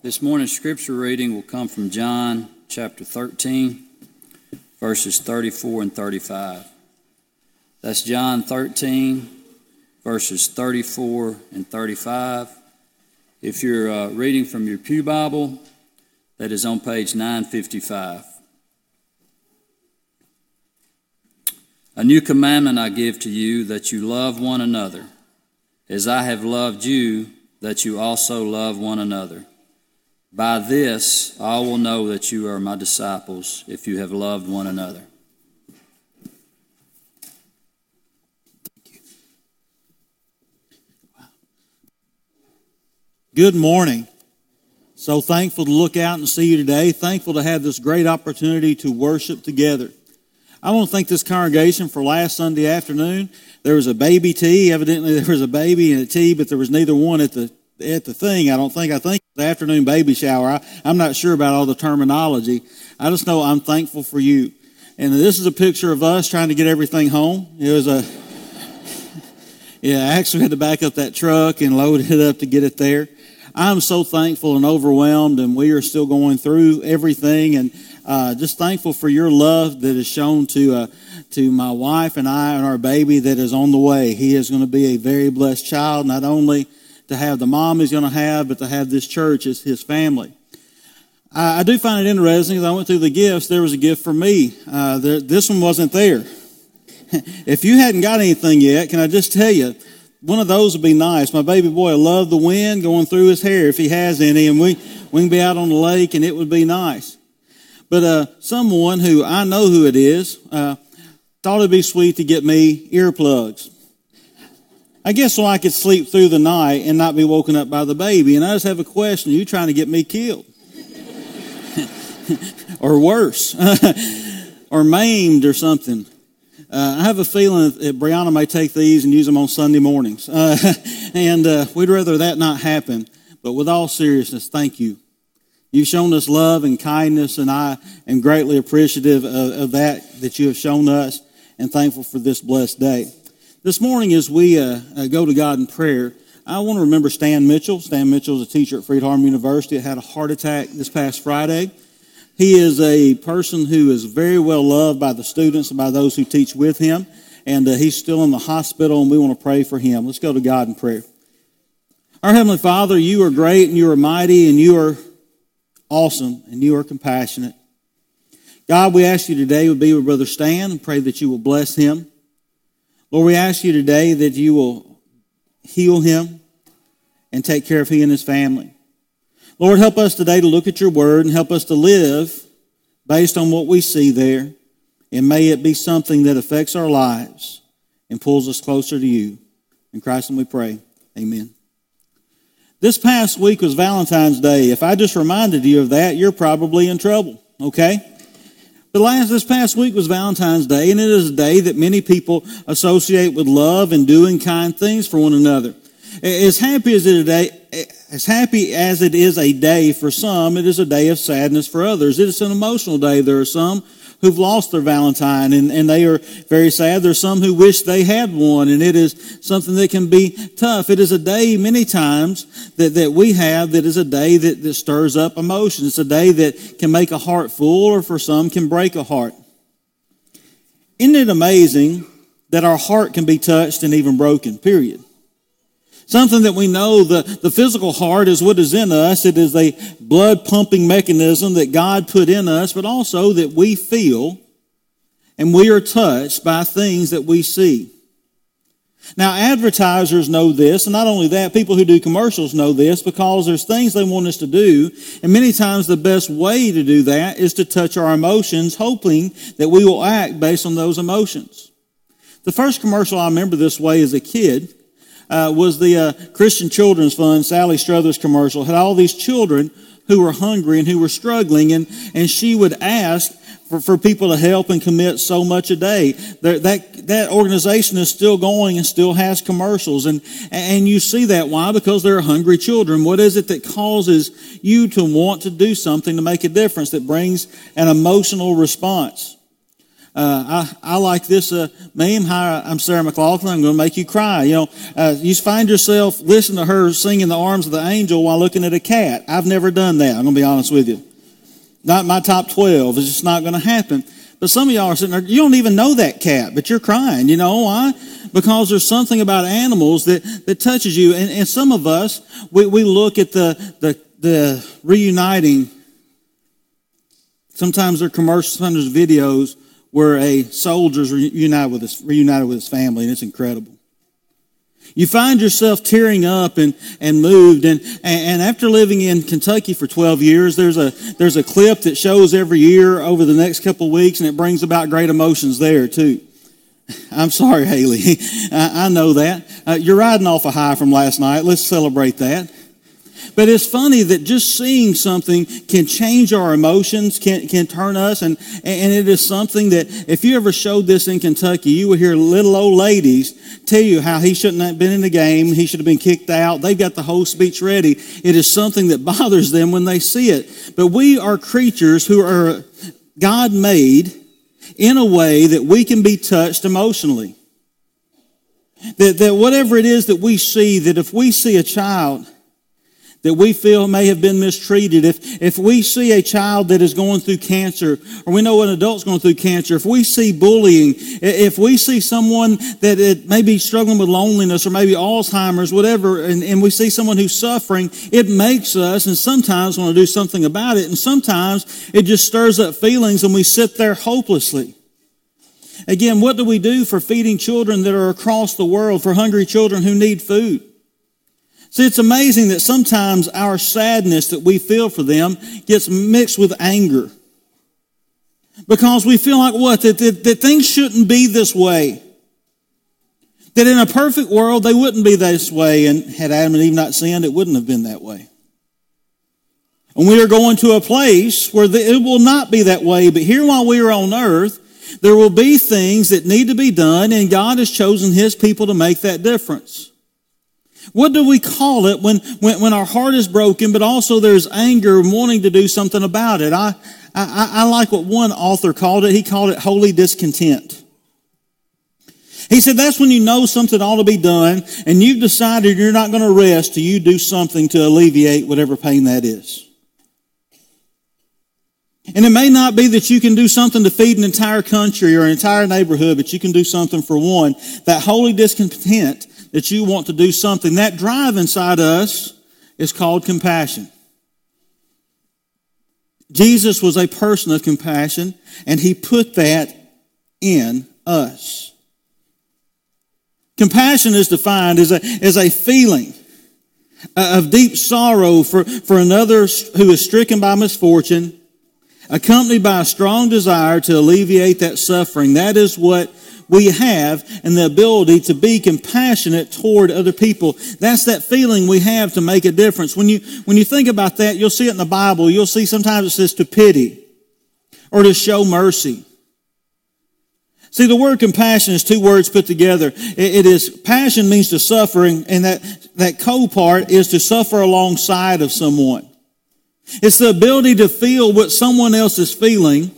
This morning's scripture reading will come from John chapter 13, verses 34 and 35. That's John 13, verses 34 and 35. If you're uh, reading from your Pew Bible, that is on page 955. A new commandment I give to you that you love one another, as I have loved you, that you also love one another. By this, all will know that you are my disciples if you have loved one another. Good morning. So thankful to look out and see you today. Thankful to have this great opportunity to worship together. I want to thank this congregation for last Sunday afternoon. There was a baby tea. Evidently, there was a baby and a tea, but there was neither one at the at the thing. I don't think. I think the afternoon baby shower. I, I'm not sure about all the terminology. I just know I'm thankful for you. And this is a picture of us trying to get everything home. It was a yeah. I actually had to back up that truck and load it up to get it there. I'm so thankful and overwhelmed, and we are still going through everything. And uh, just thankful for your love that is shown to uh, to my wife and I and our baby that is on the way. He is going to be a very blessed child, not only to have the mom he's going to have, but to have this church as his family. I, I do find it interesting as I went through the gifts. There was a gift for me. Uh, there, this one wasn't there. if you hadn't got anything yet, can I just tell you? One of those would be nice. My baby boy loved the wind going through his hair if he has any, and we, we can be out on the lake and it would be nice. But uh, someone who I know who it is uh, thought it'd be sweet to get me earplugs. I guess so I could sleep through the night and not be woken up by the baby. And I just have a question: Are you trying to get me killed, or worse, or maimed, or something? Uh, I have a feeling that Brianna may take these and use them on Sunday mornings, uh, and uh, we'd rather that not happen. But with all seriousness, thank you You've shown us love and kindness, and I am greatly appreciative of, of that that you have shown us and thankful for this blessed day. This morning, as we uh, uh, go to God in prayer, I want to remember Stan Mitchell. Stan Mitchell is a teacher at Freed-Hardeman University. Had a heart attack this past Friday. He is a person who is very well loved by the students and by those who teach with him. And uh, he's still in the hospital, and we want to pray for him. Let's go to God in prayer. Our Heavenly Father, you are great and you are mighty and you are awesome, and you are compassionate. God, we ask you today would be with Brother Stan and pray that you will bless him. Lord, we ask you today that you will heal him and take care of he and his family. Lord, help us today to look at your word and help us to live based on what we see there. And may it be something that affects our lives and pulls us closer to you. In Christ, and we pray. Amen. This past week was Valentine's Day. If I just reminded you of that, you're probably in trouble, okay? But last, this past week was Valentine's Day, and it is a day that many people associate with love and doing kind things for one another. As happy as it a day, as happy as it is a day for some, it is a day of sadness for others. It is an emotional day. There are some who've lost their Valentine and, and they are very sad. There's some who wish they had one and it is something that can be tough. It is a day many times that, that we have that is a day that, that stirs up emotions. It's a day that can make a heart full or for some can break a heart. Isn't it amazing that our heart can be touched and even broken, period? Something that we know the, the physical heart is what is in us. It is a blood pumping mechanism that God put in us, but also that we feel and we are touched by things that we see. Now, advertisers know this, and not only that, people who do commercials know this because there's things they want us to do, and many times the best way to do that is to touch our emotions, hoping that we will act based on those emotions. The first commercial I remember this way as a kid uh, was the uh, Christian Children's Fund, Sally Struthers commercial, had all these children who were hungry and who were struggling, and, and she would ask for, for people to help and commit so much a day. That, that, that organization is still going and still has commercials. And, and you see that. Why? Because there are hungry children. What is it that causes you to want to do something to make a difference that brings an emotional response? Uh, I, I like this uh, meme. Hi, I'm Sarah McLachlan. I'm going to make you cry. You know, uh, you find yourself listening to her sing in the arms of the angel while looking at a cat. I've never done that. I'm going to be honest with you. Not my top 12. It's just not going to happen. But some of y'all are sitting there, you don't even know that cat, but you're crying. You know why? Because there's something about animals that, that touches you. And, and some of us, we, we look at the, the, the reuniting. Sometimes they're commercials, sometimes videos where a soldier's reunited with his, reunited with his family, and it's incredible. You find yourself tearing up and, and moved. And, and after living in Kentucky for 12 years, there's a, there's a clip that shows every year over the next couple weeks, and it brings about great emotions there, too. I'm sorry, Haley. I, I know that. Uh, you're riding off a high from last night. Let's celebrate that. But it's funny that just seeing something can change our emotions, can, can turn us, and, and it is something that if you ever showed this in Kentucky, you would hear little old ladies tell you how he shouldn't have been in the game, he should have been kicked out. They've got the whole speech ready. It is something that bothers them when they see it. But we are creatures who are God made in a way that we can be touched emotionally. That, that whatever it is that we see, that if we see a child, that we feel may have been mistreated, if, if we see a child that is going through cancer, or we know an adult's going through cancer, if we see bullying, if we see someone that it may be struggling with loneliness or maybe Alzheimer's, whatever, and, and we see someone who's suffering, it makes us and sometimes want to do something about it, and sometimes it just stirs up feelings and we sit there hopelessly. Again, what do we do for feeding children that are across the world, for hungry children who need food? See, it's amazing that sometimes our sadness that we feel for them gets mixed with anger. Because we feel like what? That, that, that things shouldn't be this way. That in a perfect world, they wouldn't be this way. And had Adam and Eve not sinned, it wouldn't have been that way. And we are going to a place where the, it will not be that way. But here while we are on earth, there will be things that need to be done, and God has chosen His people to make that difference. What do we call it when, when, when our heart is broken, but also there's anger and wanting to do something about it? I, I, I like what one author called it. He called it holy discontent. He said that's when you know something ought to be done and you've decided you're not going to rest till you do something to alleviate whatever pain that is. And it may not be that you can do something to feed an entire country or an entire neighborhood, but you can do something for one. That holy discontent that you want to do something. That drive inside us is called compassion. Jesus was a person of compassion, and he put that in us. Compassion is defined as a, as a feeling uh, of deep sorrow for, for another who is stricken by misfortune, accompanied by a strong desire to alleviate that suffering. That is what we have and the ability to be compassionate toward other people. That's that feeling we have to make a difference. When you, when you think about that, you'll see it in the Bible. You'll see sometimes it says to pity or to show mercy. See, the word compassion is two words put together. it is, passion means to suffering, and that, that co part is to suffer alongside of someone. It's the ability to feel what someone else is feeling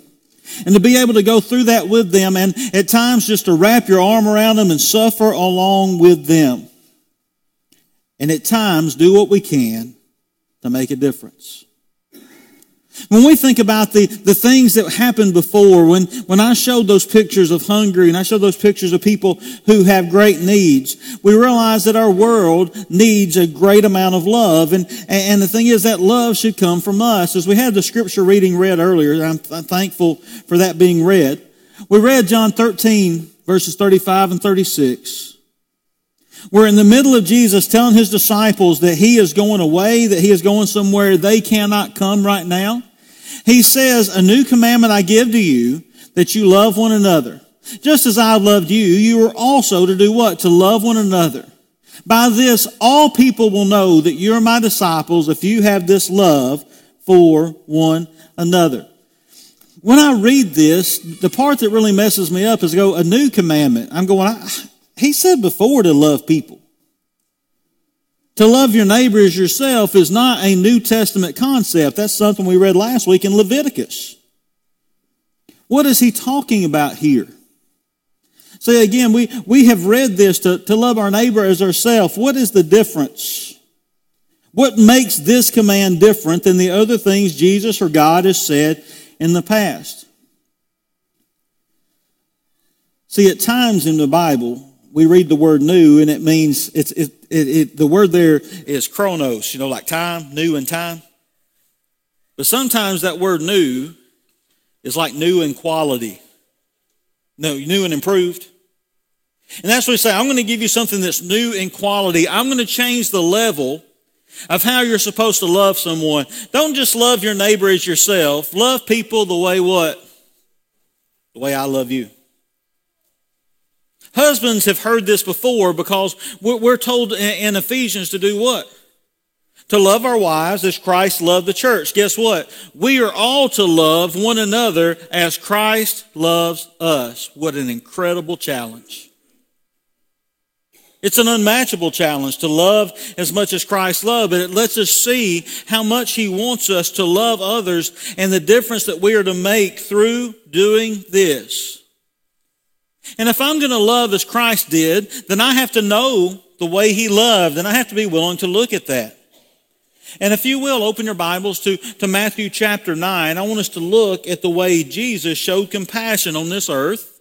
and to be able to go through that with them and at times just to wrap your arm around them and suffer along with them. And at times do what we can to make a difference. When we think about the, the things that happened before, when, when I showed those pictures of Hungary and I showed those pictures of people who have great needs, we realize that our world needs a great amount of love. And, and the thing is that love should come from us. As we had the scripture reading read earlier, I'm, I'm thankful for that being read. We read John 13 verses 35 and 36. We're in the middle of Jesus telling his disciples that he is going away, that he is going somewhere they cannot come right now. He says, a new commandment I give to you, that you love one another. Just as I loved you, you are also to do what? To love one another. By this, all people will know that you're my disciples if you have this love for one another. When I read this, the part that really messes me up is go, a new commandment. I'm going, I, he said before to love people. To love your neighbor as yourself is not a New Testament concept. That's something we read last week in Leviticus. What is he talking about here? See, again, we, we have read this to, to love our neighbor as ourselves. What is the difference? What makes this command different than the other things Jesus or God has said in the past? See, at times in the Bible, we read the word new and it means it's it, it, it, the word there is chronos you know like time new and time. But sometimes that word new is like new in quality no new and improved. And that's what we say i'm going to give you something that's new in quality. I'm going to change the level of how you're supposed to love someone. Don't just love your neighbor as yourself. Love people the way what? The way i love you Husbands have heard this before because we're told in Ephesians to do what? To love our wives as Christ loved the church. Guess what? We are all to love one another as Christ loves us. What an incredible challenge. It's an unmatchable challenge to love as much as Christ loved, but it lets us see how much He wants us to love others and the difference that we are to make through doing this. And if I'm going to love as Christ did, then I have to know the way he loved, and I have to be willing to look at that. And if you will, open your Bibles to, to Matthew chapter 9. I want us to look at the way Jesus showed compassion on this earth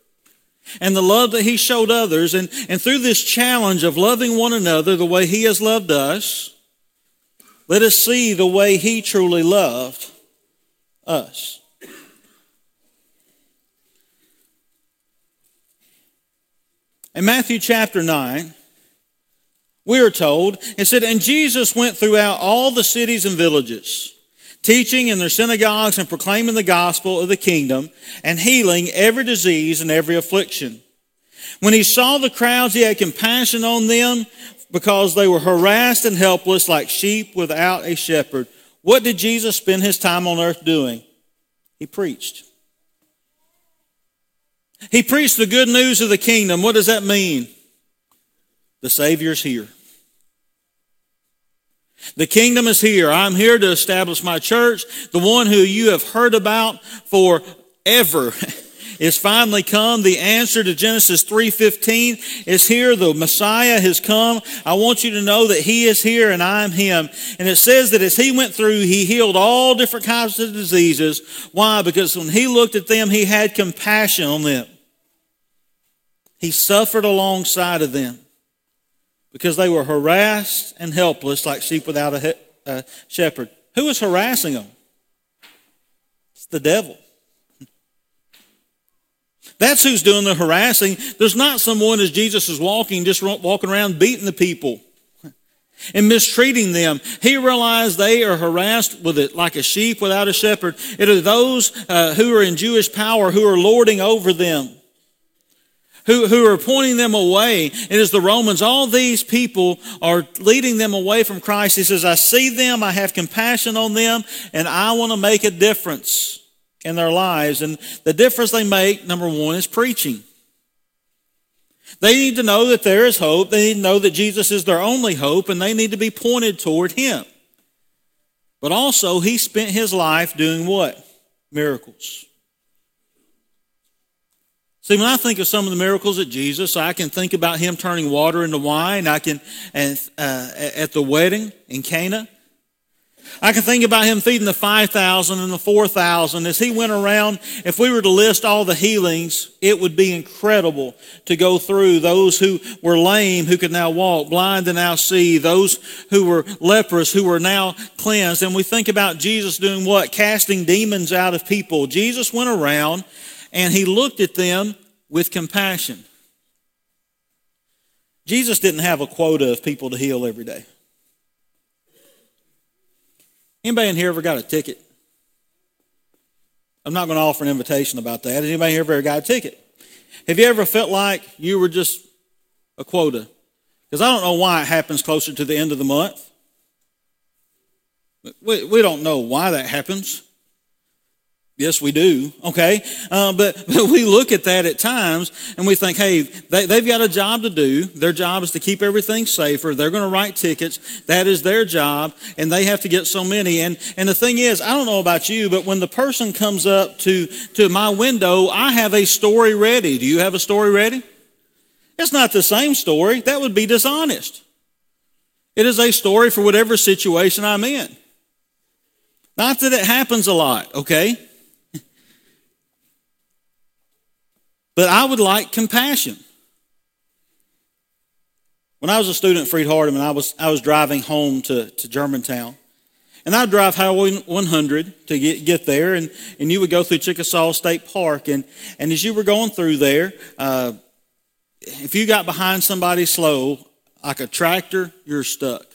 and the love that he showed others. And, and through this challenge of loving one another the way he has loved us, let us see the way he truly loved us. In Matthew chapter 9, we are told, it said, And Jesus went throughout all the cities and villages, teaching in their synagogues and proclaiming the gospel of the kingdom and healing every disease and every affliction. When he saw the crowds, he had compassion on them because they were harassed and helpless like sheep without a shepherd. What did Jesus spend his time on earth doing? He preached. He preached the good news of the kingdom. What does that mean? The Savior's here. The kingdom is here. I'm here to establish my church. The one who you have heard about forever is finally come. The answer to Genesis 3:15 is here. The Messiah has come. I want you to know that he is here and I'm him. And it says that as he went through, he healed all different kinds of diseases. Why? Because when he looked at them, he had compassion on them. He suffered alongside of them because they were harassed and helpless like sheep without a, a shepherd. Who was harassing them? It's the devil. That's who's doing the harassing. There's not someone as Jesus is walking, just walking around beating the people and mistreating them. He realized they are harassed with it like a sheep without a shepherd. It are those uh, who are in Jewish power who are lording over them who, who are pointing them away. It is the Romans. All these people are leading them away from Christ. He says, I see them, I have compassion on them, and I want to make a difference in their lives. And the difference they make, number one, is preaching. They need to know that there is hope. They need to know that Jesus is their only hope, and they need to be pointed toward Him. But also, He spent His life doing what? Miracles. See, when I think of some of the miracles of Jesus, I can think about him turning water into wine. I can, and, uh, at the wedding in Cana. I can think about him feeding the 5,000 and the 4,000 as he went around. If we were to list all the healings, it would be incredible to go through those who were lame who could now walk, blind to now see, those who were leprous who were now cleansed. And we think about Jesus doing what? Casting demons out of people. Jesus went around and he looked at them with compassion. Jesus didn't have a quota of people to heal every day. Anybody in here ever got a ticket? I'm not going to offer an invitation about that. Has anybody here ever got a ticket? Have you ever felt like you were just a quota? Because I don't know why it happens closer to the end of the month. We, we don't know why that happens. Yes, we do. Okay. Uh, but, but we look at that at times and we think, hey, they, they've got a job to do. Their job is to keep everything safer. They're going to write tickets. That is their job. And they have to get so many. And, and the thing is, I don't know about you, but when the person comes up to, to my window, I have a story ready. Do you have a story ready? It's not the same story. That would be dishonest. It is a story for whatever situation I'm in. Not that it happens a lot, okay? But I would like compassion. When I was a student at Freed Hardeman, I was, I was driving home to, to Germantown. And I'd drive Highway 100 to get, get there, and, and you would go through Chickasaw State Park. And, and as you were going through there, uh, if you got behind somebody slow, like a tractor, you're stuck.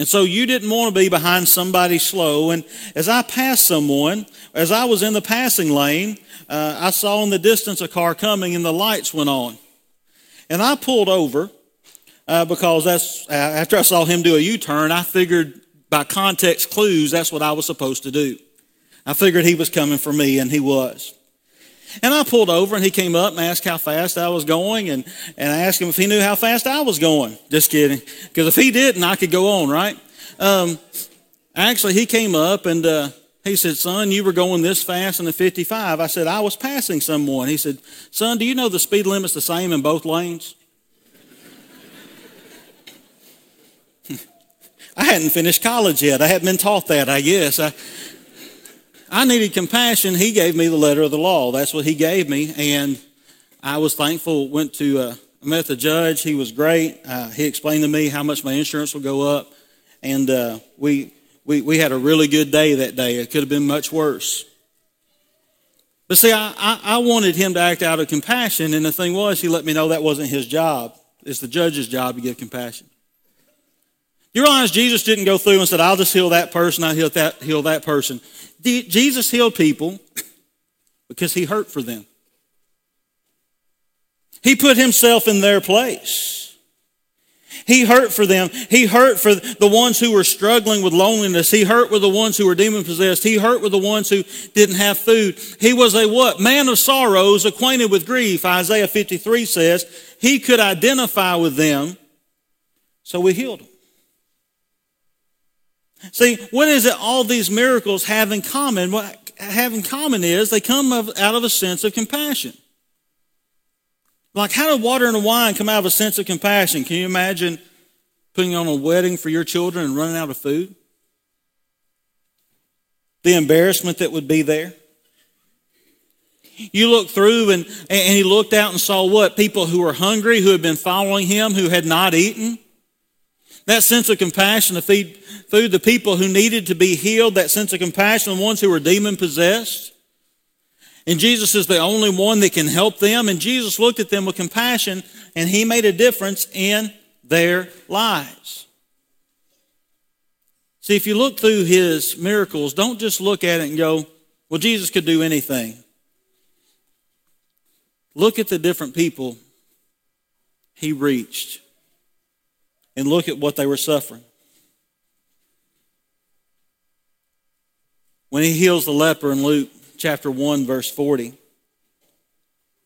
And so you didn't want to be behind somebody slow. And as I passed someone, as I was in the passing lane, uh, I saw in the distance a car coming and the lights went on. And I pulled over uh, because that's uh, after I saw him do a U turn, I figured by context clues that's what I was supposed to do. I figured he was coming for me, and he was. And I pulled over and he came up and asked how fast I was going and, and I asked him if he knew how fast I was going. Just kidding. Because if he didn't, I could go on, right? Um, actually, he came up and uh, he said, Son, you were going this fast in the 55. I said, I was passing someone. He said, Son, do you know the speed limit's the same in both lanes? I hadn't finished college yet. I hadn't been taught that, I guess. I, I needed compassion. He gave me the letter of the law. That's what he gave me. And I was thankful. Went to, uh, met the judge. He was great. Uh, he explained to me how much my insurance will go up. And uh, we, we, we had a really good day that day. It could have been much worse. But see, I, I, I wanted him to act out of compassion. And the thing was, he let me know that wasn't his job. It's the judge's job to give compassion. You realize Jesus didn't go through and said, I'll just heal that person, I'll heal that, heal that person. Jesus healed people because he hurt for them. He put himself in their place. He hurt for them. He hurt for the ones who were struggling with loneliness. He hurt with the ones who were demon possessed. He hurt with the ones who didn't have food. He was a what? Man of sorrows, acquainted with grief. Isaiah 53 says he could identify with them, so we healed them. See, what is it all these miracles have in common? What have in common is they come out of a sense of compassion. Like, how did water and wine come out of a sense of compassion? Can you imagine putting on a wedding for your children and running out of food? The embarrassment that would be there. You look through and, and he looked out and saw what? People who were hungry, who had been following him, who had not eaten. That sense of compassion to feed food the people who needed to be healed, that sense of compassion, the ones who were demon possessed. And Jesus is the only one that can help them. And Jesus looked at them with compassion and he made a difference in their lives. See, if you look through his miracles, don't just look at it and go, well, Jesus could do anything. Look at the different people he reached and look at what they were suffering. When he heals the leper in Luke chapter 1, verse 40,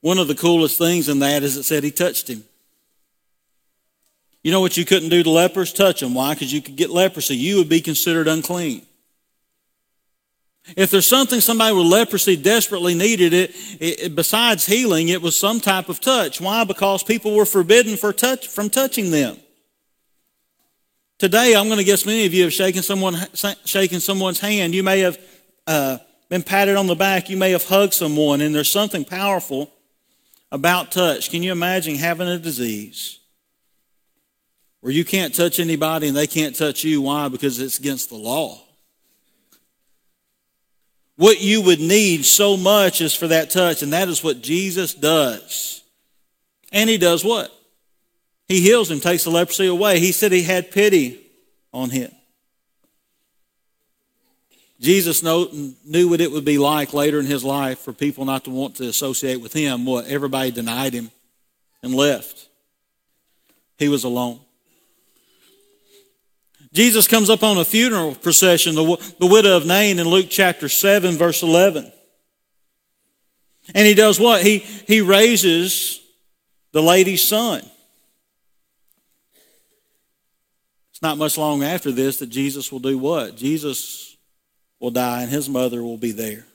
one of the coolest things in that is it said he touched him. You know what you couldn't do to lepers? Touch them. Why? Because you could get leprosy. You would be considered unclean. If there's something somebody with leprosy desperately needed, it, it, besides healing, it was some type of touch. Why? Because people were forbidden for touch, from touching them. Today, I'm going to guess many of you have shaken, someone, shaken someone's hand. You may have uh, been patted on the back. You may have hugged someone, and there's something powerful about touch. Can you imagine having a disease where you can't touch anybody and they can't touch you? Why? Because it's against the law. What you would need so much is for that touch, and that is what Jesus does. And he does what? He heals him, takes the leprosy away. He said he had pity on him. Jesus knew what it would be like later in his life for people not to want to associate with him. What? Everybody denied him and left. He was alone. Jesus comes up on a funeral procession, the, the widow of Nain in Luke chapter 7, verse 11. And he does what? He, he raises the lady's son. It's not much long after this that Jesus will do what? Jesus will die and his mother will be there.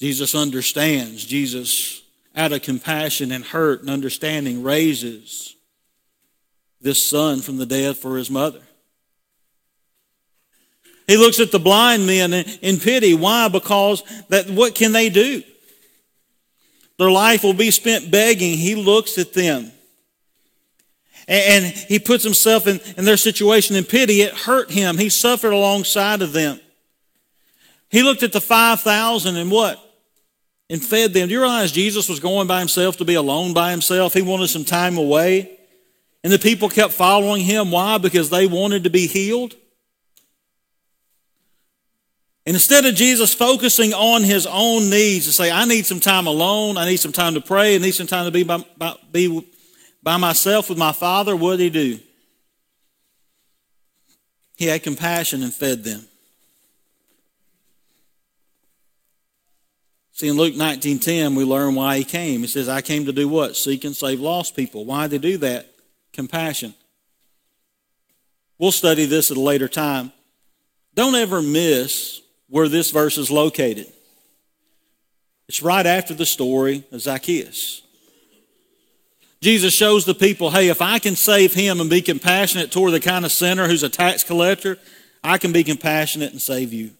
Jesus understands. Jesus, out of compassion and hurt and understanding, raises this son from the dead for his mother. He looks at the blind men in pity. Why? Because that what can they do? Their life will be spent begging. He looks at them. And he puts himself in, in their situation in pity. It hurt him. He suffered alongside of them. He looked at the 5,000 and what? And fed them. Do you realize Jesus was going by himself to be alone by himself? He wanted some time away. And the people kept following him. Why? Because they wanted to be healed. And instead of Jesus focusing on his own needs to say, I need some time alone, I need some time to pray, I need some time to be by, by, be by myself with my Father, what did he do? He had compassion and fed them. See, in Luke 19.10, we learn why he came. He says, I came to do what? Seek and save lost people. Why did he do that? Compassion. We'll study this at a later time. Don't ever miss where this verse is located. It's right after the story of Zacchaeus. Jesus shows the people, hey, if I can save him and be compassionate toward the kind of sinner who's a tax collector, I can be compassionate and save you.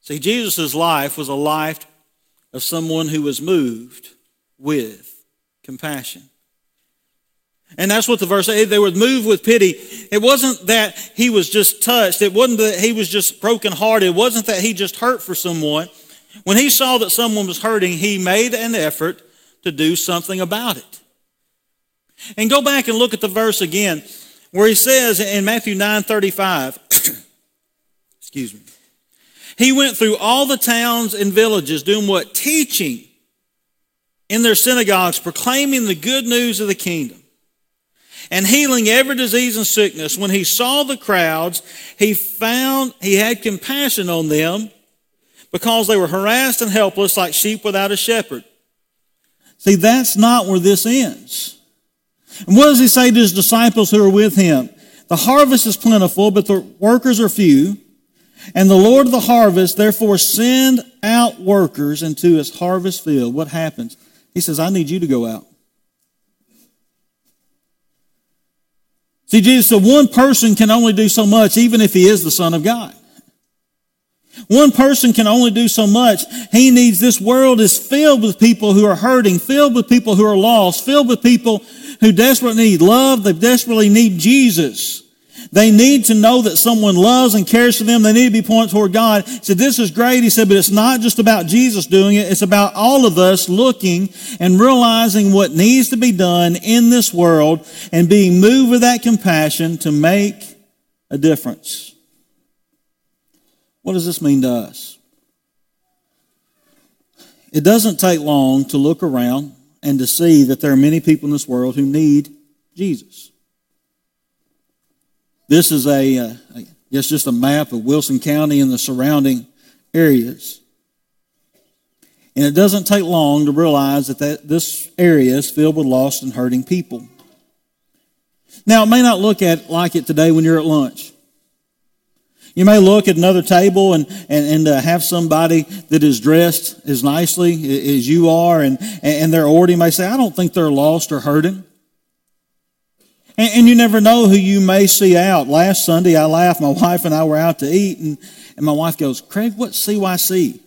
See, Jesus' life was a life of someone who was moved with compassion. And that's what the verse said. They were moved with pity. It wasn't that he was just touched. It wasn't that he was just brokenhearted. It wasn't that he just hurt for someone. When he saw that someone was hurting, he made an effort to do something about it. And go back and look at the verse again where he says in Matthew 9 35, excuse me, he went through all the towns and villages doing what? Teaching in their synagogues, proclaiming the good news of the kingdom and healing every disease and sickness. When he saw the crowds, he found he had compassion on them because they were harassed and helpless like sheep without a shepherd. See, that's not where this ends. And what does he say to his disciples who are with him? The harvest is plentiful, but the workers are few. And the Lord of the harvest, therefore, send out workers into his harvest field. What happens? He says, I need you to go out. See, Jesus said one person can only do so much, even if he is the Son of God. One person can only do so much. He needs, this world is filled with people who are hurting, filled with people who are lost, filled with people who desperately need love. They desperately need Jesus. They need to know that someone loves and cares for them. They need to be pointed toward God. He said, this is great. He said, but it's not just about Jesus doing it. It's about all of us looking and realizing what needs to be done in this world and being moved with that compassion to make a difference. What does this mean to us? It doesn't take long to look around and to see that there are many people in this world who need Jesus. This is a, uh, guess just a map of Wilson County and the surrounding areas. And it doesn't take long to realize that, that this area is filled with lost and hurting people. Now, it may not look at like it today when you're at lunch. You may look at another table and, and, and uh, have somebody that is dressed as nicely as you are, and, and they're ordering. You may say, I don't think they're lost or hurting. And, and, you never know who you may see out. Last Sunday, I laughed. My wife and I were out to eat, and, and my wife goes, Craig, what's CYC?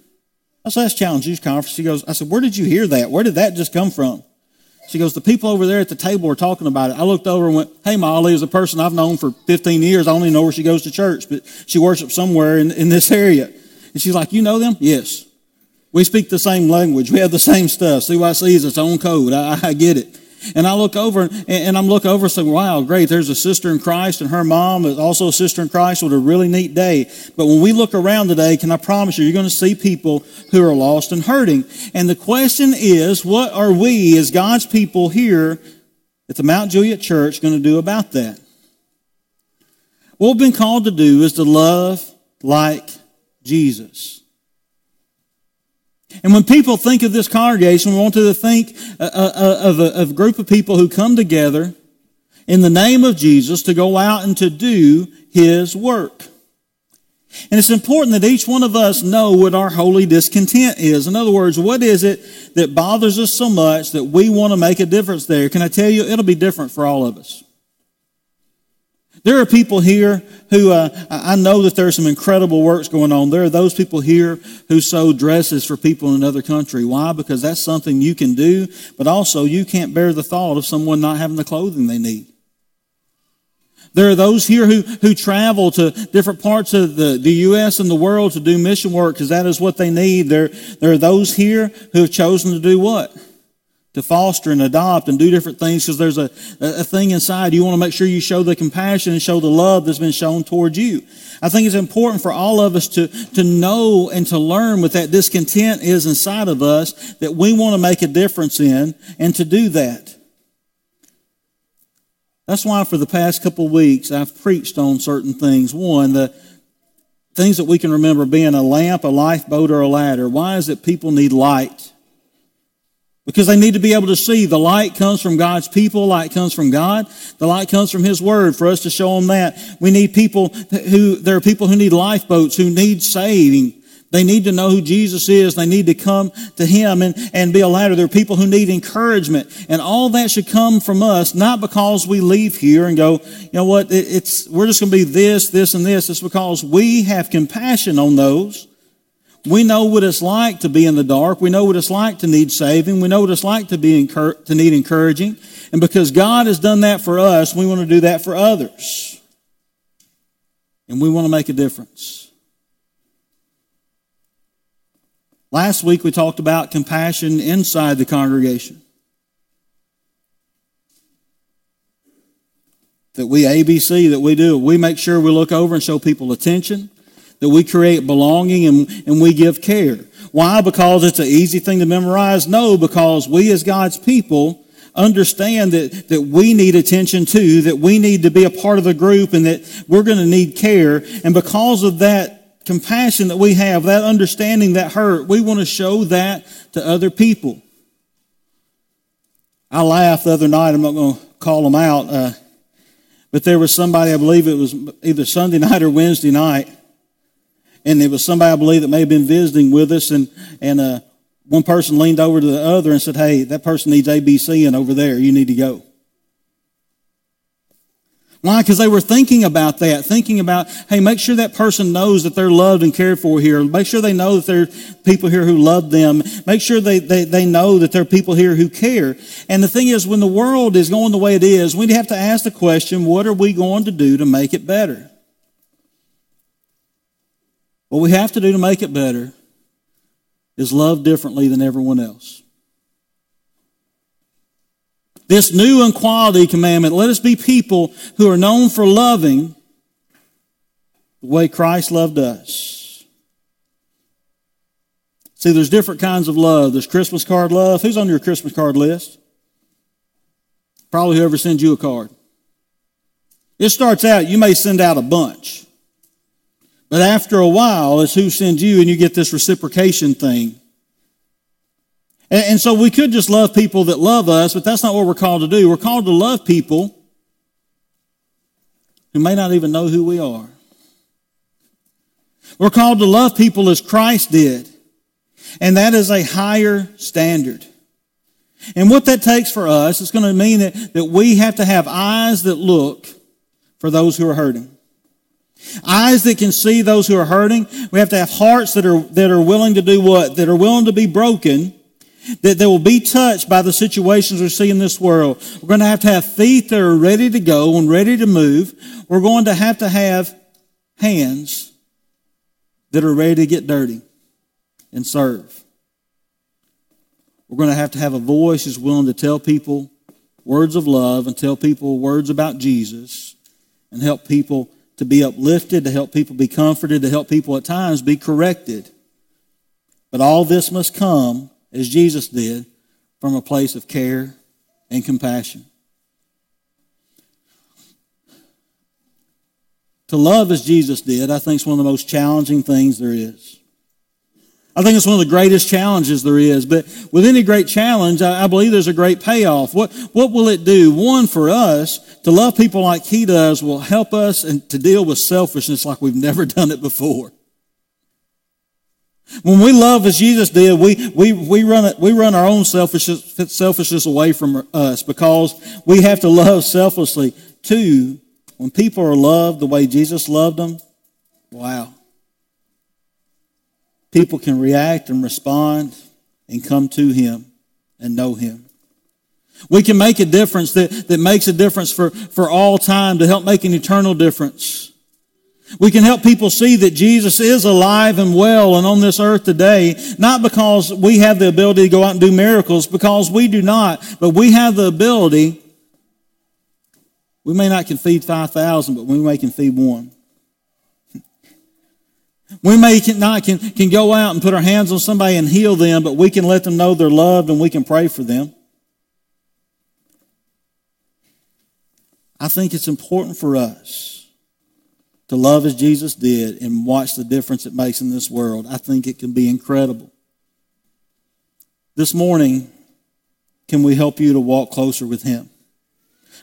I said, that's Challenge Youth Conference. She goes, I said, where did you hear that? Where did that just come from? She goes, the people over there at the table were talking about it. I looked over and went, hey, Molly is a person I've known for 15 years. I only know where she goes to church, but she worships somewhere in, in this area. And she's like, you know them? Yes. We speak the same language. We have the same stuff. CYC is its own code. I, I get it. And I look over and I'm looking over saying, wow, great, there's a sister in Christ and her mom is also a sister in Christ with a really neat day. But when we look around today, can I promise you, you're going to see people who are lost and hurting. And the question is, what are we as God's people here at the Mount Juliet Church going to do about that? What we've been called to do is to love like Jesus. And when people think of this congregation, we want to think uh, uh, uh, of a, of a group of people who come together in the name of Jesus to go out and to do His work. And it's important that each one of us know what our holy discontent is. In other words, what is it that bothers us so much that we want to make a difference there? Can I tell you, it'll be different for all of us. There are people here who, uh, I know that there's some incredible works going on. There are those people here who sew dresses for people in another country. Why? Because that's something you can do, but also you can't bear the thought of someone not having the clothing they need. There are those here who, who travel to different parts of the, the U.S. and the world to do mission work because that is what they need. There, there are those here who have chosen to do what? To foster and adopt and do different things because there's a, a thing inside. You want to make sure you show the compassion and show the love that's been shown towards you. I think it's important for all of us to, to know and to learn what that discontent is inside of us that we want to make a difference in and to do that. That's why for the past couple weeks I've preached on certain things. One, the things that we can remember being a lamp, a lifeboat, or a ladder. Why is it people need light? Because they need to be able to see the light comes from God's people, light comes from God, the light comes from His Word for us to show them that. We need people who, there are people who need lifeboats, who need saving. They need to know who Jesus is. They need to come to Him and, and be a ladder. There are people who need encouragement. And all that should come from us, not because we leave here and go, you know what, it, it's, we're just going to be this, this, and this. It's because we have compassion on those we know what it's like to be in the dark. We know what it's like to need saving. We know what it's like to be to need encouraging. And because God has done that for us, we want to do that for others. And we want to make a difference. Last week we talked about compassion inside the congregation. That we ABC, that we do. We make sure we look over and show people attention that we create belonging and, and we give care. Why? Because it's an easy thing to memorize? No, because we as God's people understand that, that we need attention too, that we need to be a part of the group and that we're going to need care. And because of that compassion that we have, that understanding, that hurt, we want to show that to other people. I laughed the other night. I'm not going to call them out. Uh, but there was somebody, I believe it was either Sunday night or Wednesday night, and it was somebody I believe that may have been visiting with us, and and uh, one person leaned over to the other and said, "Hey, that person needs ABC, and over there, you need to go." Why? Because they were thinking about that, thinking about, hey, make sure that person knows that they're loved and cared for here. Make sure they know that there are people here who love them. Make sure they, they, they know that there are people here who care. And the thing is, when the world is going the way it is, we have to ask the question, what are we going to do to make it better? What we have to do to make it better is love differently than everyone else. This new and quality commandment, let us be people who are known for loving the way Christ loved us. See, there's different kinds of love. There's Christmas card love. Who's on your Christmas card list? Probably whoever sends you a card. It starts out, you may send out a bunch. But after a while, it's who sends you, and you get this reciprocation thing. And, and so we could just love people that love us, but that's not what we're called to do. We're called to love people who may not even know who we are. We're called to love people as Christ did. And that is a higher standard. And what that takes for us is going to mean that, that we have to have eyes that look for those who are hurting. Eyes that can see those who are hurting. We have to have hearts that are, that are willing to do what? That are willing to be broken. That they will be touched by the situations we see in this world. We're going to have to have feet that are ready to go and ready to move. We're going to have to have hands that are ready to get dirty and serve. We're going to have to have a voice that's willing to tell people words of love and tell people words about Jesus and help people to be uplifted, to help people be comforted, to help people at times be corrected. But all this must come, as Jesus did, from a place of care and compassion. To love as Jesus did, I think is one of the most challenging things there is. I think it's one of the greatest challenges there is. But with any great challenge, I, I, believe there's a great payoff. What, what will it do? One, for us, to love people like He does will help us and to deal with selfishness like we've never done it before. When we love as Jesus did, we, we, we, run, it, we run our own selfishness, selfishness away from us because we have to love selflessly. Two, when people are loved the way Jesus loved them, wow people can react and respond and come to Him and know Him. We can make a difference that, that makes a difference for, for all time to help make an eternal difference. We can help people see that Jesus is alive and well and on this earth today, not because we have the ability to go out and do miracles, because we do not, but we have the ability. We may not can feed 5,000, but we may can feed one. We may not can, can go out and put our hands on somebody and heal them, but we can let them know they're loved and we can pray for them. I think it's important for us to love as Jesus did and watch the difference it makes in this world. I think it can be incredible. This morning, can we help you to walk closer with Him?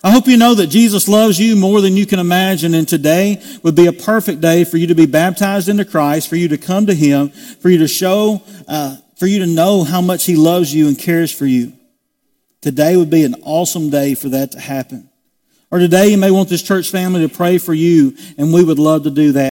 I hope you know that Jesus loves you more than you can imagine, and today would be a perfect day for you to be baptized into Christ, for you to come to Him, for you to show, uh, for you to know how much He loves you and cares for you. Today would be an awesome day for that to happen. Or today you may want this church family to pray for you, and we would love to do that.